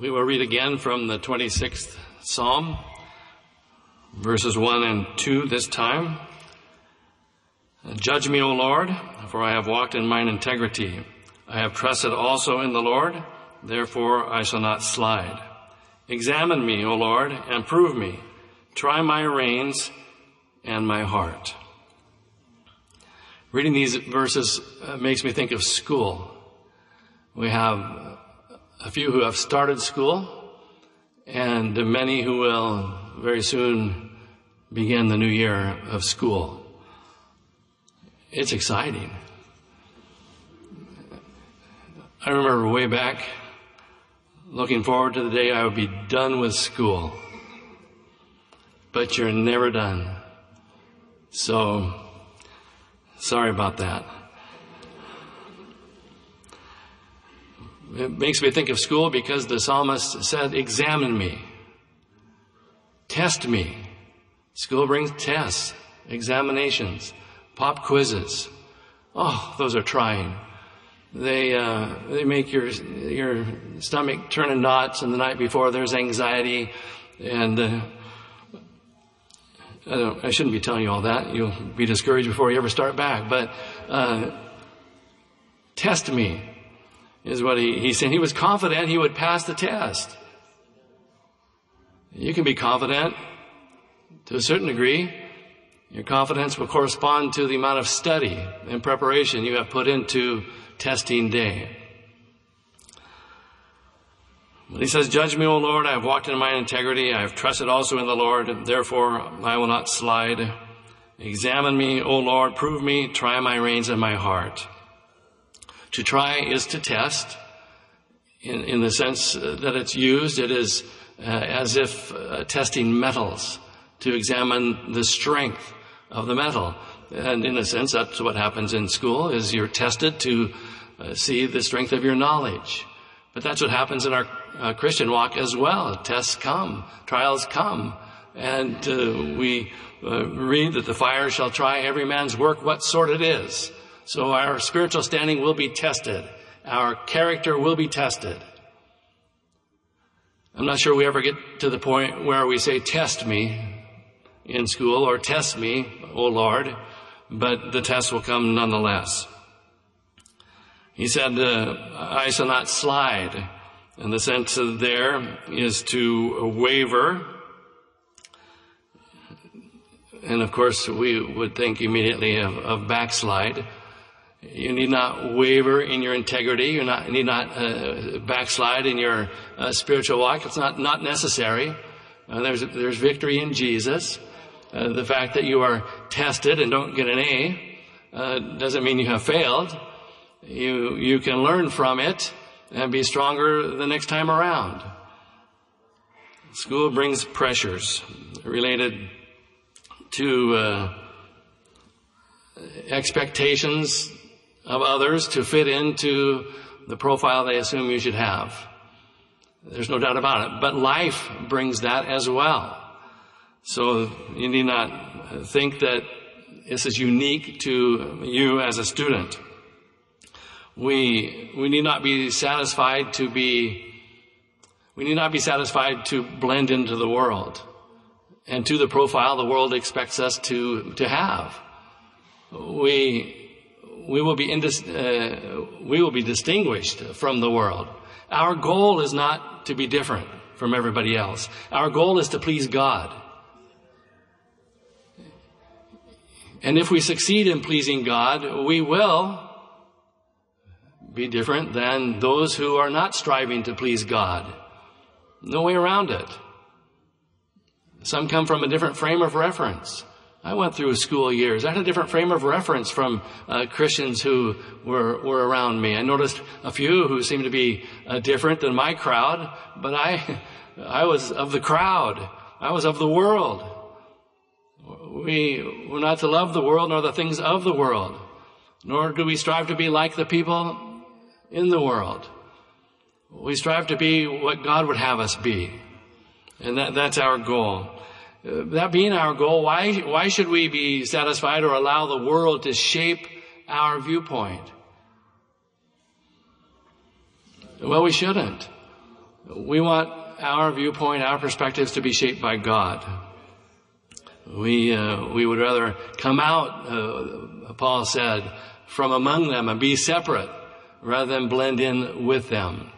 We will read again from the 26th Psalm, verses 1 and 2 this time. Judge me, O Lord, for I have walked in mine integrity. I have trusted also in the Lord, therefore I shall not slide. Examine me, O Lord, and prove me. Try my reins and my heart. Reading these verses uh, makes me think of school. We have a few who have started school and many who will very soon begin the new year of school. It's exciting. I remember way back looking forward to the day I would be done with school. But you're never done. So, sorry about that. It makes me think of school because the psalmist said, examine me. Test me. School brings tests, examinations, pop quizzes. Oh, those are trying. They, uh, they make your, your stomach turn in knots and the night before there's anxiety and, uh, I, I, shouldn't be telling you all that. You'll be discouraged before you ever start back. But uh, test me is what he, he said. He was confident he would pass the test. You can be confident to a certain degree. Your confidence will correspond to the amount of study and preparation you have put into testing day. He says, Judge me, O Lord, I have walked in my integrity, I have trusted also in the Lord, therefore I will not slide. Examine me, O Lord, prove me, try my reins and my heart. To try is to test, in, in the sense that it's used, it is uh, as if uh, testing metals to examine the strength of the metal. And in a sense, that's what happens in school, is you're tested to uh, see the strength of your knowledge. But that's what happens in our uh, Christian walk as well. Tests come, trials come, and uh, we uh, read that the fire shall try every man's work, what sort it is. So our spiritual standing will be tested. Our character will be tested. I'm not sure we ever get to the point where we say, test me in school or test me, O Lord, but the test will come nonetheless. He said, uh, I shall not slide. And the sense of there is to waver. And of course, we would think immediately of, of backslide. You need not waver in your integrity. You not, need not uh, backslide in your uh, spiritual walk. It's not, not necessary. Uh, there's, there's victory in Jesus. Uh, the fact that you are tested and don't get an A uh, doesn't mean you have failed. You, you can learn from it and be stronger the next time around. School brings pressures related to uh, expectations of others to fit into the profile they assume you should have. There's no doubt about it. But life brings that as well. So you need not think that this is unique to you as a student. We, we need not be satisfied to be, we need not be satisfied to blend into the world and to the profile the world expects us to, to have. We, we will be uh, we will be distinguished from the world. Our goal is not to be different from everybody else. Our goal is to please God. And if we succeed in pleasing God, we will be different than those who are not striving to please God. No way around it. Some come from a different frame of reference. I went through school years. I had a different frame of reference from uh, Christians who were, were around me. I noticed a few who seemed to be uh, different than my crowd, but I, I was of the crowd. I was of the world. We were not to love the world nor the things of the world, nor do we strive to be like the people in the world. We strive to be what God would have us be. And that, that's our goal. Uh, that being our goal, why, why should we be satisfied or allow the world to shape our viewpoint? Well, we shouldn't. We want our viewpoint, our perspectives to be shaped by God. We, uh, we would rather come out, uh, Paul said, from among them and be separate rather than blend in with them.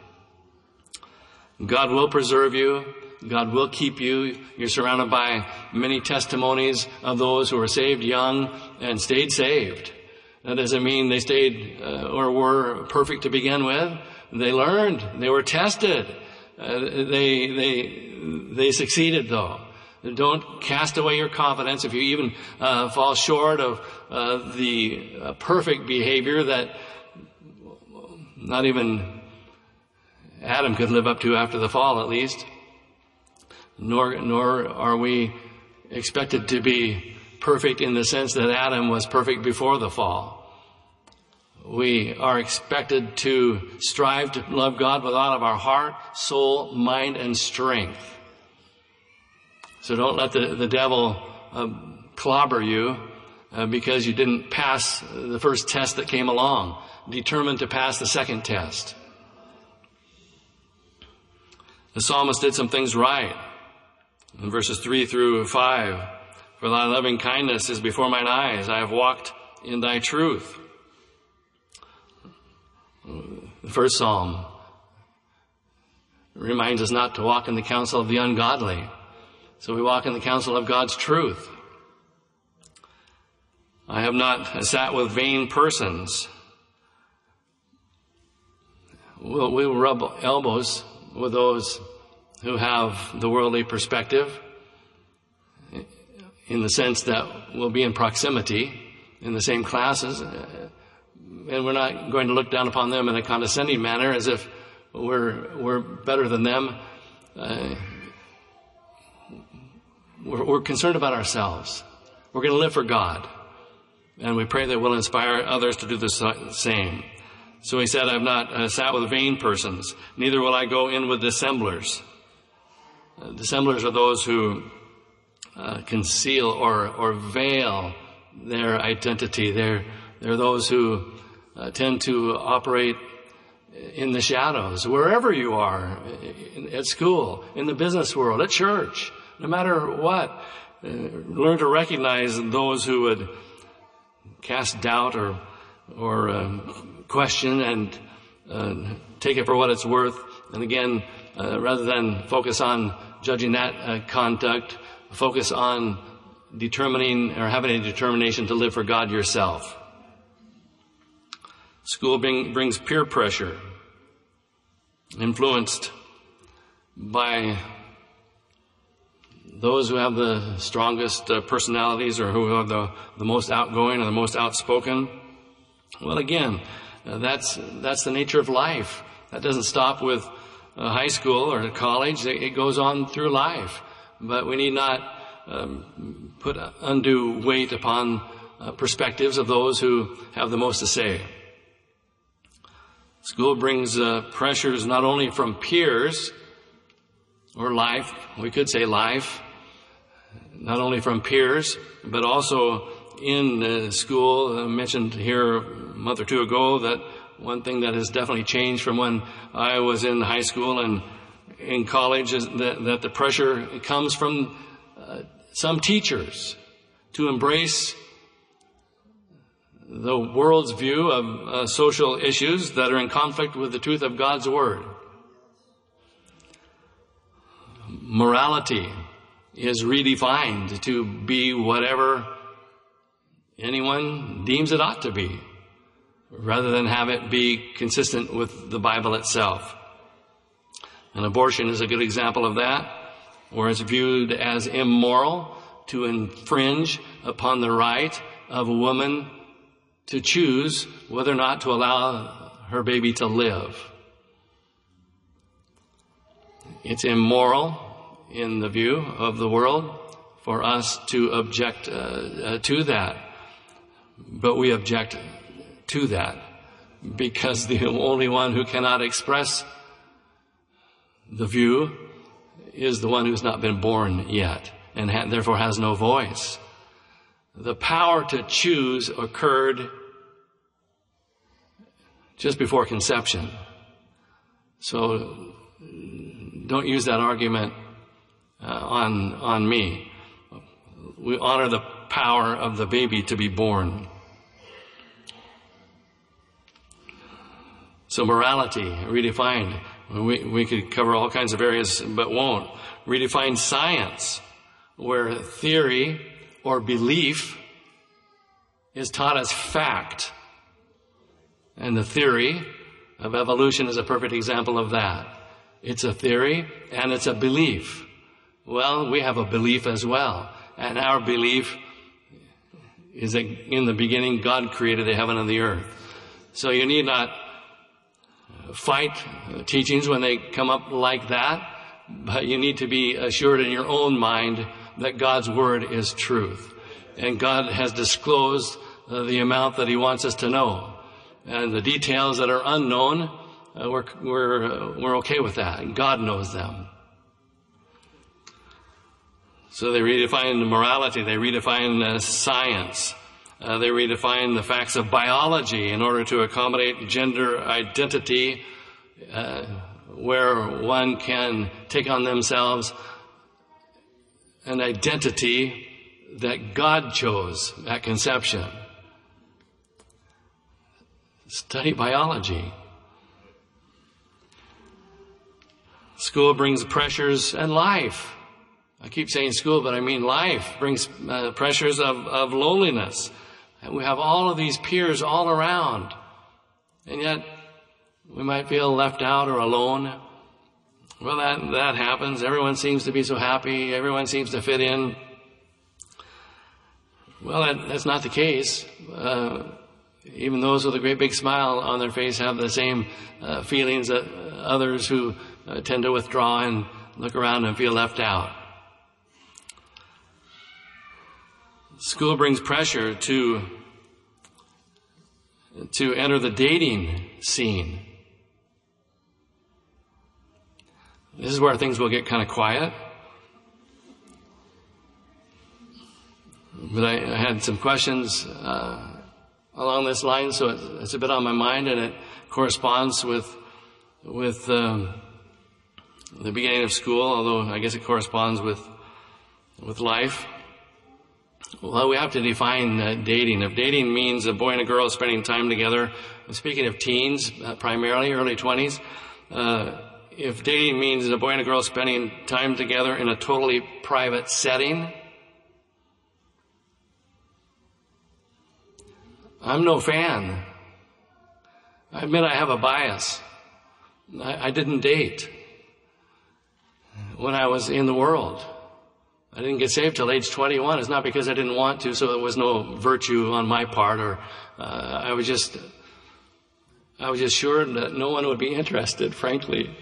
God will preserve you. God will keep you. You're surrounded by many testimonies of those who were saved young and stayed saved. That doesn't mean they stayed uh, or were perfect to begin with. They learned. They were tested. Uh, they, they, they succeeded though. Don't cast away your confidence if you even uh, fall short of uh, the uh, perfect behavior that not even Adam could live up to after the fall, at least. Nor, nor are we expected to be perfect in the sense that Adam was perfect before the fall. We are expected to strive to love God with all of our heart, soul, mind, and strength. So don't let the, the devil uh, clobber you uh, because you didn't pass the first test that came along. Determined to pass the second test. The psalmist did some things right. In verses 3 through 5, For thy loving kindness is before mine eyes. I have walked in thy truth. The first psalm reminds us not to walk in the counsel of the ungodly. So we walk in the counsel of God's truth. I have not sat with vain persons. We'll, we'll rub elbows with those who have the worldly perspective in the sense that we'll be in proximity in the same classes and we're not going to look down upon them in a condescending manner as if we're, we're better than them. Uh, we're, we're concerned about ourselves. We're going to live for God. And we pray that we'll inspire others to do the same. So he said, I've not uh, sat with vain persons, neither will I go in with dissemblers. Uh, dissemblers are those who uh, conceal or, or veil their identity. They're, they're those who uh, tend to operate in the shadows, wherever you are, at school, in the business world, at church, no matter what. Uh, learn to recognize those who would cast doubt or, or um, question and uh, take it for what it's worth. And again, uh, rather than focus on judging that uh, conduct, focus on determining or having a determination to live for God yourself. School bring, brings peer pressure, influenced by those who have the strongest uh, personalities or who are the, the most outgoing or the most outspoken. Well, again, uh, that's, that's the nature of life. That doesn't stop with uh, high school or college. It, it, goes on through life. But we need not um, put undue weight upon uh, perspectives of those who have the most to say. School brings uh, pressures not only from peers or life, we could say life, not only from peers, but also in uh, school. I mentioned here a month or two ago that one thing that has definitely changed from when I was in high school and in college is that, that the pressure comes from uh, some teachers to embrace the world's view of uh, social issues that are in conflict with the truth of God's Word. Morality is redefined to be whatever anyone deems it ought to be, rather than have it be consistent with the Bible itself. And abortion is a good example of that, where it's viewed as immoral to infringe upon the right of a woman to choose whether or not to allow her baby to live. It's immoral in the view of the world for us to object uh, uh, to that. But we object to that because the only one who cannot express the view is the one who's not been born yet and ha- therefore has no voice. The power to choose occurred just before conception. So don't use that argument uh, on, on me. We honor the power of the baby to be born. So morality, redefined. We, we could cover all kinds of areas, but won't. Redefine science, where theory or belief is taught as fact. And the theory of evolution is a perfect example of that. It's a theory and it's a belief. Well, we have a belief as well. And our belief is that in the beginning God created the heaven and the earth. So you need not fight teachings when they come up like that, but you need to be assured in your own mind that God's word is truth. And God has disclosed uh, the amount that He wants us to know. And the details that are unknown, uh, we're, we're, uh, we're okay with that. God knows them. So they redefine morality, they redefine science. Uh, they redefine the facts of biology in order to accommodate gender identity, uh, where one can take on themselves an identity that God chose at conception. Study biology. School brings pressures and life. I keep saying school, but I mean life brings uh, pressures of, of loneliness and we have all of these peers all around. And yet, we might feel left out or alone. Well, that, that happens. Everyone seems to be so happy. Everyone seems to fit in. Well, that, that's not the case. Uh, even those with a great big smile on their face have the same uh, feelings that others who uh, tend to withdraw and look around and feel left out. School brings pressure to, to enter the dating scene. This is where things will get kind of quiet. But I, I had some questions uh, along this line, so it, it's a bit on my mind, and it corresponds with with um, the beginning of school. Although I guess it corresponds with with life. Well, we have to define uh, dating. If dating means a boy and a girl spending time together, speaking of teens, uh, primarily early 20s, uh, if dating means a boy and a girl spending time together in a totally private setting, I'm no fan. I admit I have a bias. I, I didn't date when I was in the world. I didn't get saved till age 21. It's not because I didn't want to, so there was no virtue on my part, or uh, I was just, I was just sure that no one would be interested, frankly.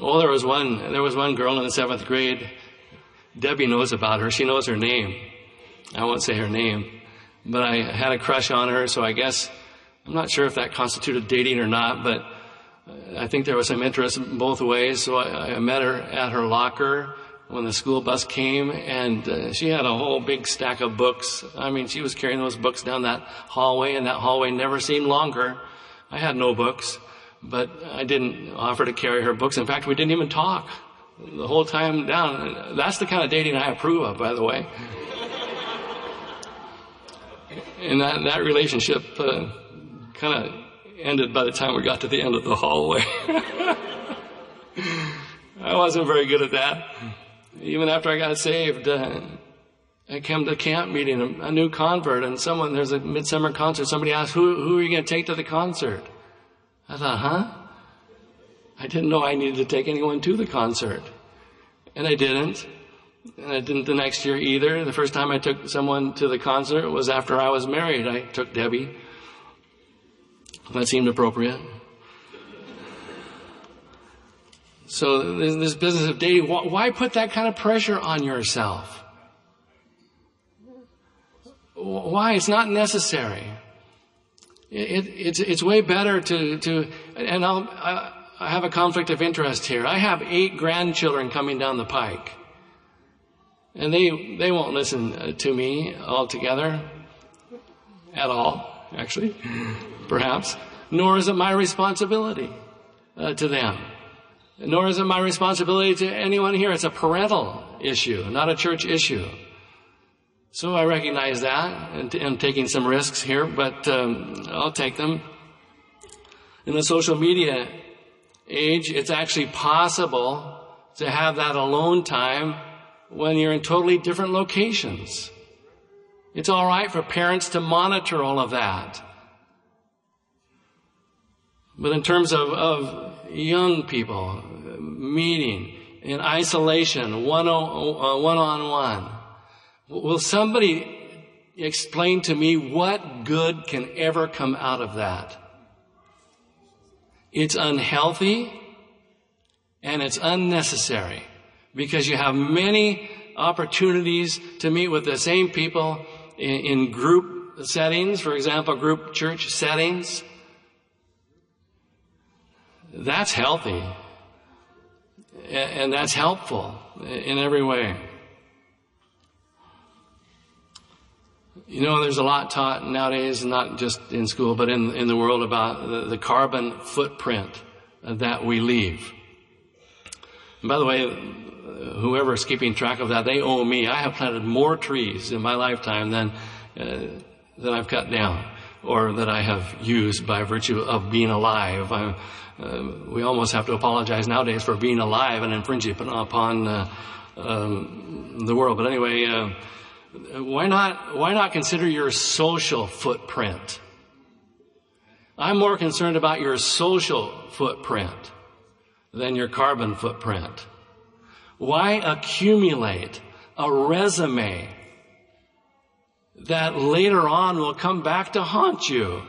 Well, there was one, there was one girl in the seventh grade. Debbie knows about her. She knows her name. I won't say her name, but I had a crush on her, so I guess I'm not sure if that constituted dating or not, but I think there was some interest both ways. So I, I met her at her locker when the school bus came and uh, she had a whole big stack of books. I mean, she was carrying those books down that hallway and that hallway never seemed longer. I had no books, but I didn't offer to carry her books. In fact, we didn't even talk the whole time down. That's the kind of dating I approve of, by the way. and that, that relationship uh, kind of ended by the time we got to the end of the hallway. I wasn't very good at that even after I got saved, uh, I came to camp meeting, a, a, new convert, and someone, there's a midsummer concert. Somebody asked, who, who are you going to take to the concert? I thought, huh? I didn't know I needed to take anyone to the concert. And I didn't. And I didn't the next year either. The first time I took someone to the concert was after I was married. I took Debbie. That seemed appropriate. So this business of dating, why put that kind of pressure on yourself? Why? It's not necessary. It, it, it's, it's way better to, to and I'll, I have a conflict of interest here. I have eight grandchildren coming down the pike. And they, they won't listen to me altogether. At all, actually. Perhaps. Nor is it my responsibility uh, to them. Nor is it my responsibility to anyone here. It's a parental issue, not a church issue. So I recognize that and I'm taking some risks here, but um, I'll take them. In the social media age, it's actually possible to have that alone time when you're in totally different locations. It's all right for parents to monitor all of that. But in terms of, of young people meeting in isolation, one on, uh, one will somebody explain to me what good can ever come out of that? It's unhealthy and it's unnecessary because you have many opportunities to meet with the same people in, in group settings, for example, group church settings. That's healthy. And that's helpful in every way. You know, there's a lot taught nowadays, not just in school, but in, in the world about the, the carbon footprint that we leave. And by the way, whoever is keeping track of that, they owe me. I have planted more trees in my lifetime than, uh, than I've cut down or that I have used by virtue of being alive. Uh, we almost have to apologize nowadays for being alive and infringing upon uh, um, the world. But anyway, uh, why not why not consider your social footprint? I'm more concerned about your social footprint than your carbon footprint. Why accumulate a resume that later on will come back to haunt you?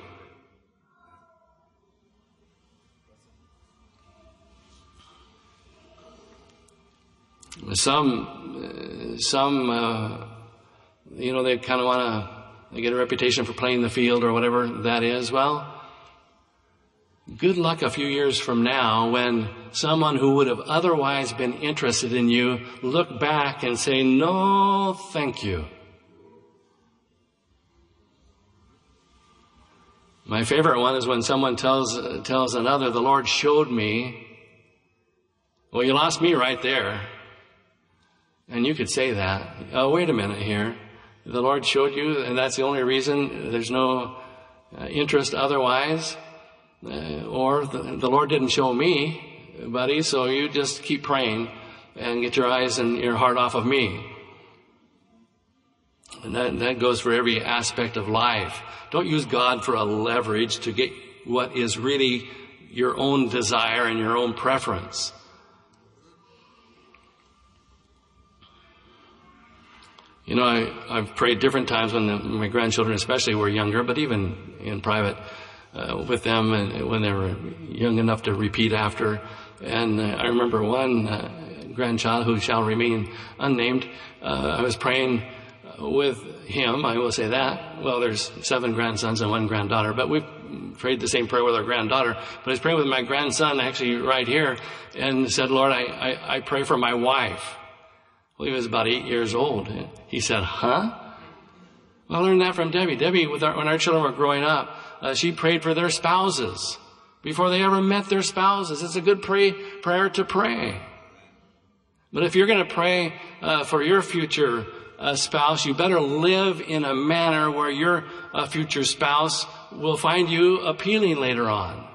Some, some, uh, you know, they kind of want to they get a reputation for playing the field or whatever that is. Well, Good luck a few years from now when someone who would have otherwise been interested in you look back and say, no, thank you. My favorite one is when someone tells, tells another, the Lord showed me. Well, you lost me right there. And you could say that. Oh, wait a minute here. The Lord showed you, and that's the only reason there's no uh, interest otherwise. Uh, or the, the, Lord didn't show me, buddy, so you just keep praying and get your eyes and your heart off of me. And that, that goes for every aspect of life. Don't use God for a leverage to get what is really your own desire and your own preference. You know, I, I've prayed different times when the, my grandchildren especially were younger, but even in private uh, with them and when they were young enough to repeat after. And uh, I remember one uh, grandchild who shall remain unnamed. Uh, I was praying with him. I will say that. Well, there's seven grandsons and one granddaughter, but we prayed the same prayer with our granddaughter. But I was praying with my grandson actually right here and said, Lord, I, I, I pray for my wife. He was about eight years old. He said, huh? I learned that from Debbie. Debbie, our, when our children were growing up, uh, she prayed for their spouses before they ever met their spouses. It's a good pray, prayer to pray. But if you're going to pray uh, for your future uh, spouse, you better live in a manner where your uh, future spouse will find you appealing later on.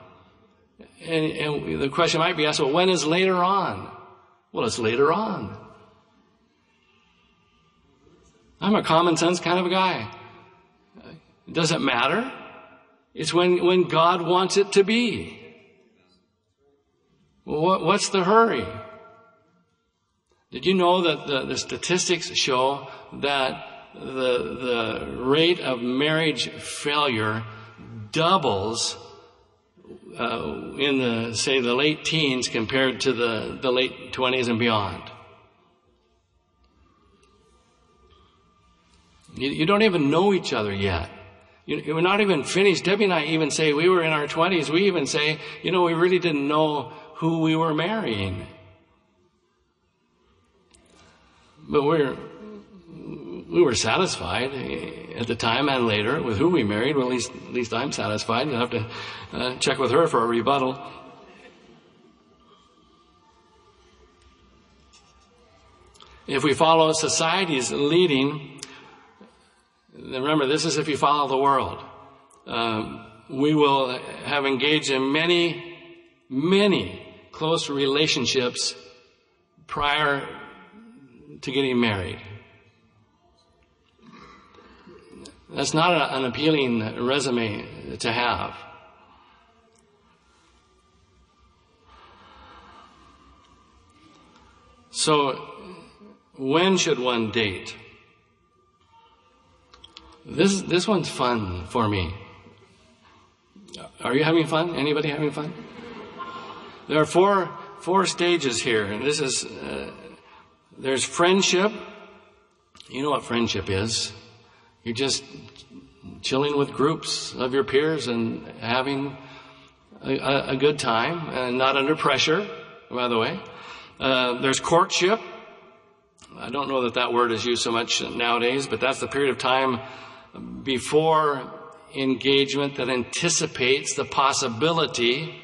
And, and the question might be asked, well, when is later on? Well, it's later on. I'm a common sense kind of a guy. It doesn't matter. It's when, when God wants it to be. What, what's the hurry? Did you know that the, the statistics show that the, the rate of marriage failure doubles uh, in the, say, the late teens compared to the, the late 20s and beyond? You, you don't even know each other yet. You, we're not even finished. Debbie and I even say we were in our 20s. We even say, you know, we really didn't know who we were marrying. But we're, we were satisfied at the time and later with who we married. Well, at least, at least I'm satisfied. I have to uh, check with her for a rebuttal. If we follow society's leading, remember this is if you follow the world. Um, we will have engaged in many, many close relationships prior to getting married. That's not a, an appealing resume to have. So, when should one date? This, this one's fun for me. Are you having fun? Anybody having fun? There are four, four stages here, and this is, uh, there's friendship. You know what friendship is. You're just chilling with groups of your peers and having a, a good time and not under pressure, by the way. Uh, there's courtship. I don't know that that word is used so much nowadays, but that's the period of time before engagement that anticipates the possibility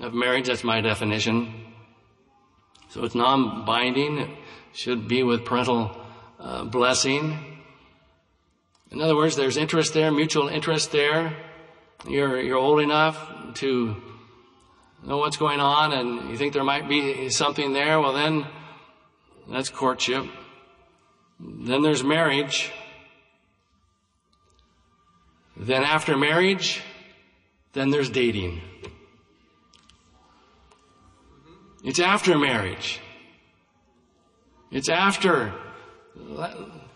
of marriage. That's my definition. So it's non-binding. It should be with parental uh, blessing. In other words, there's interest there, mutual interest there. You're, you're old enough to know what's going on and you think there might be something there. Well, then that's courtship. Then there's marriage. Then after marriage, then there's dating. It's after marriage. It's after.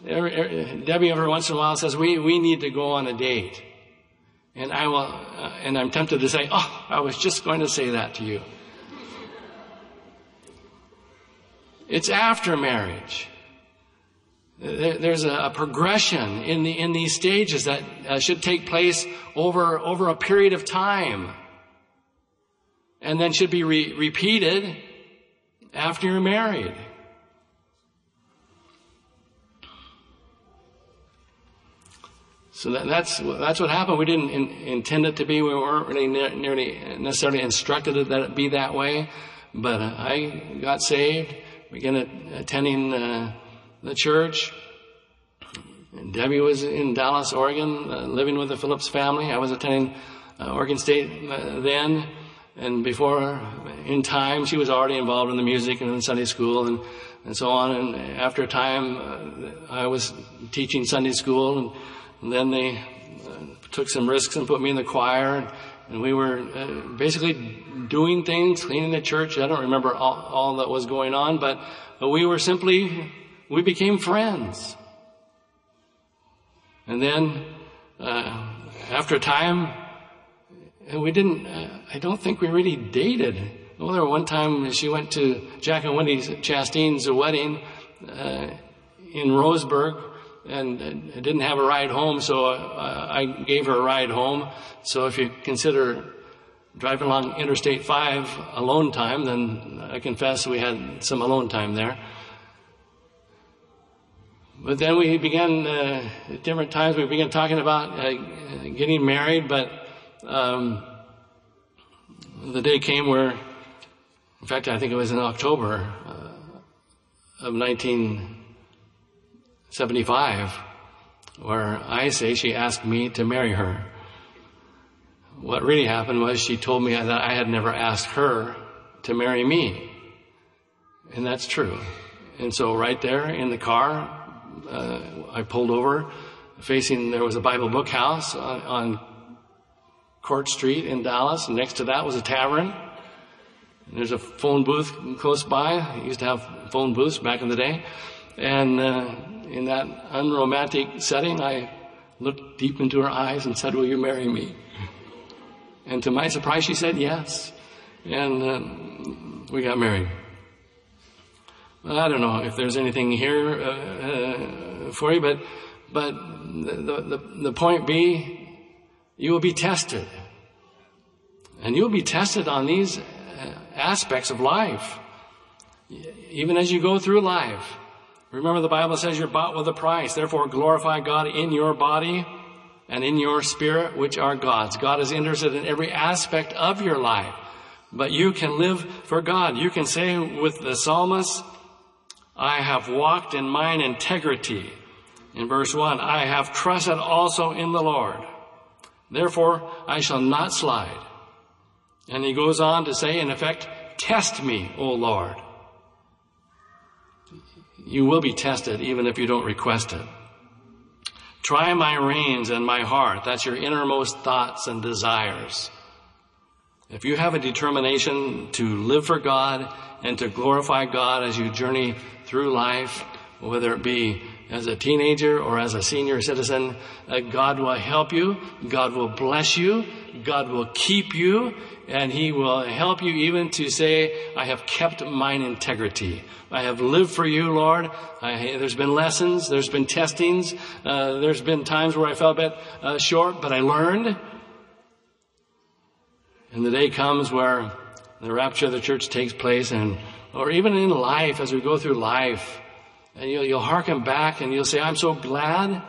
Debbie every once in a while says, we, we need to go on a date. And I will, uh, and I'm tempted to say, oh, I was just going to say that to you. It's after marriage. There's a, progression in the in these stages that uh, should take place over over a period of time, and then should be re- repeated after you're married. So that, that's that's what happened. We didn't in, intend it to be. We weren't really ne- nearly necessarily instructed that it be that way. But uh, I got saved, began attending uh, the church. Debbie was in Dallas, Oregon, uh, living with the Phillips family. I was attending uh, Oregon State uh, then. And before, in time, she was already involved in the music and in Sunday school and, and so on. And after a time, uh, I was teaching Sunday school and, and then they uh, took some risks and put me in the choir. And, and we were uh, basically doing things, cleaning the church. I don't remember all, all that was going on, but, but we were simply, we became friends. And then, uh, after a time, we didn't, uh, I don't think we really dated. Well, there one time she went to Jack and Wendy Chastain's wedding uh, in Roseburg and uh, didn't have a ride home, so uh, I gave her a ride home. So if you consider driving along Interstate 5 alone time, then I confess we had some alone time there. But then we began, uh, at different times, we began talking about uh, getting married, but um, the day came where, in fact, I think it was in October uh, of 1975, where I say she asked me to marry her. What really happened was she told me that I had never asked her to marry me. And that's true. And so right there in the car, I pulled over facing, there was a Bible book house on, on Court Street in Dallas. And next to that was a tavern. And there's a phone booth close by. I used to have phone booths back in the day. And uh, in that unromantic setting, I looked deep into her eyes and said, Will you marry me? And to my surprise, she said yes. And uh, we got married. I don't know if there's anything here uh, uh, for you, but but the, the, the point be, you will be tested. And you'll be tested on these uh, aspects of life. Even as you go through life. Remember the Bible says you're bought with a price. Therefore glorify God in your body and in your spirit, which are God's. God is interested in every aspect of your life. But you can live for God. You can say with the psalmist, I have walked in mine integrity. In verse 1, I have trusted also in the Lord. Therefore, I shall not slide. And he goes on to say, in effect, test me, O Lord. You will be tested even if you don't request it. Try my reins and my heart. That's your innermost thoughts and desires. If you have a determination to live for God and to glorify God as you journey through life, whether it be as a teenager or as a senior citizen, uh, God will help you. God will bless you. God will keep you and he will help you even to say, I have kept mine integrity. I have lived for you, Lord. I, there's been lessons. There's been testings. Uh, there's been times where I felt a bit uh, short, but I learned. And the day comes where the rapture of the church takes place and, or even in life, as we go through life, and you'll, you'll hearken back and you'll say, I'm so glad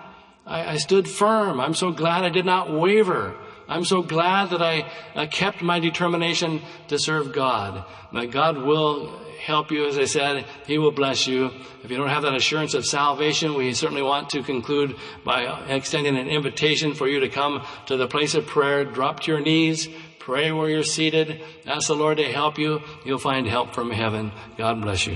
I, I stood firm. I'm so glad I did not waver. I'm so glad that I uh, kept my determination to serve God. That God will help you, as I said. He will bless you. If you don't have that assurance of salvation, we certainly want to conclude by extending an invitation for you to come to the place of prayer, drop to your knees, pray where you're seated, ask the Lord to help you. You'll find help from heaven. God bless you.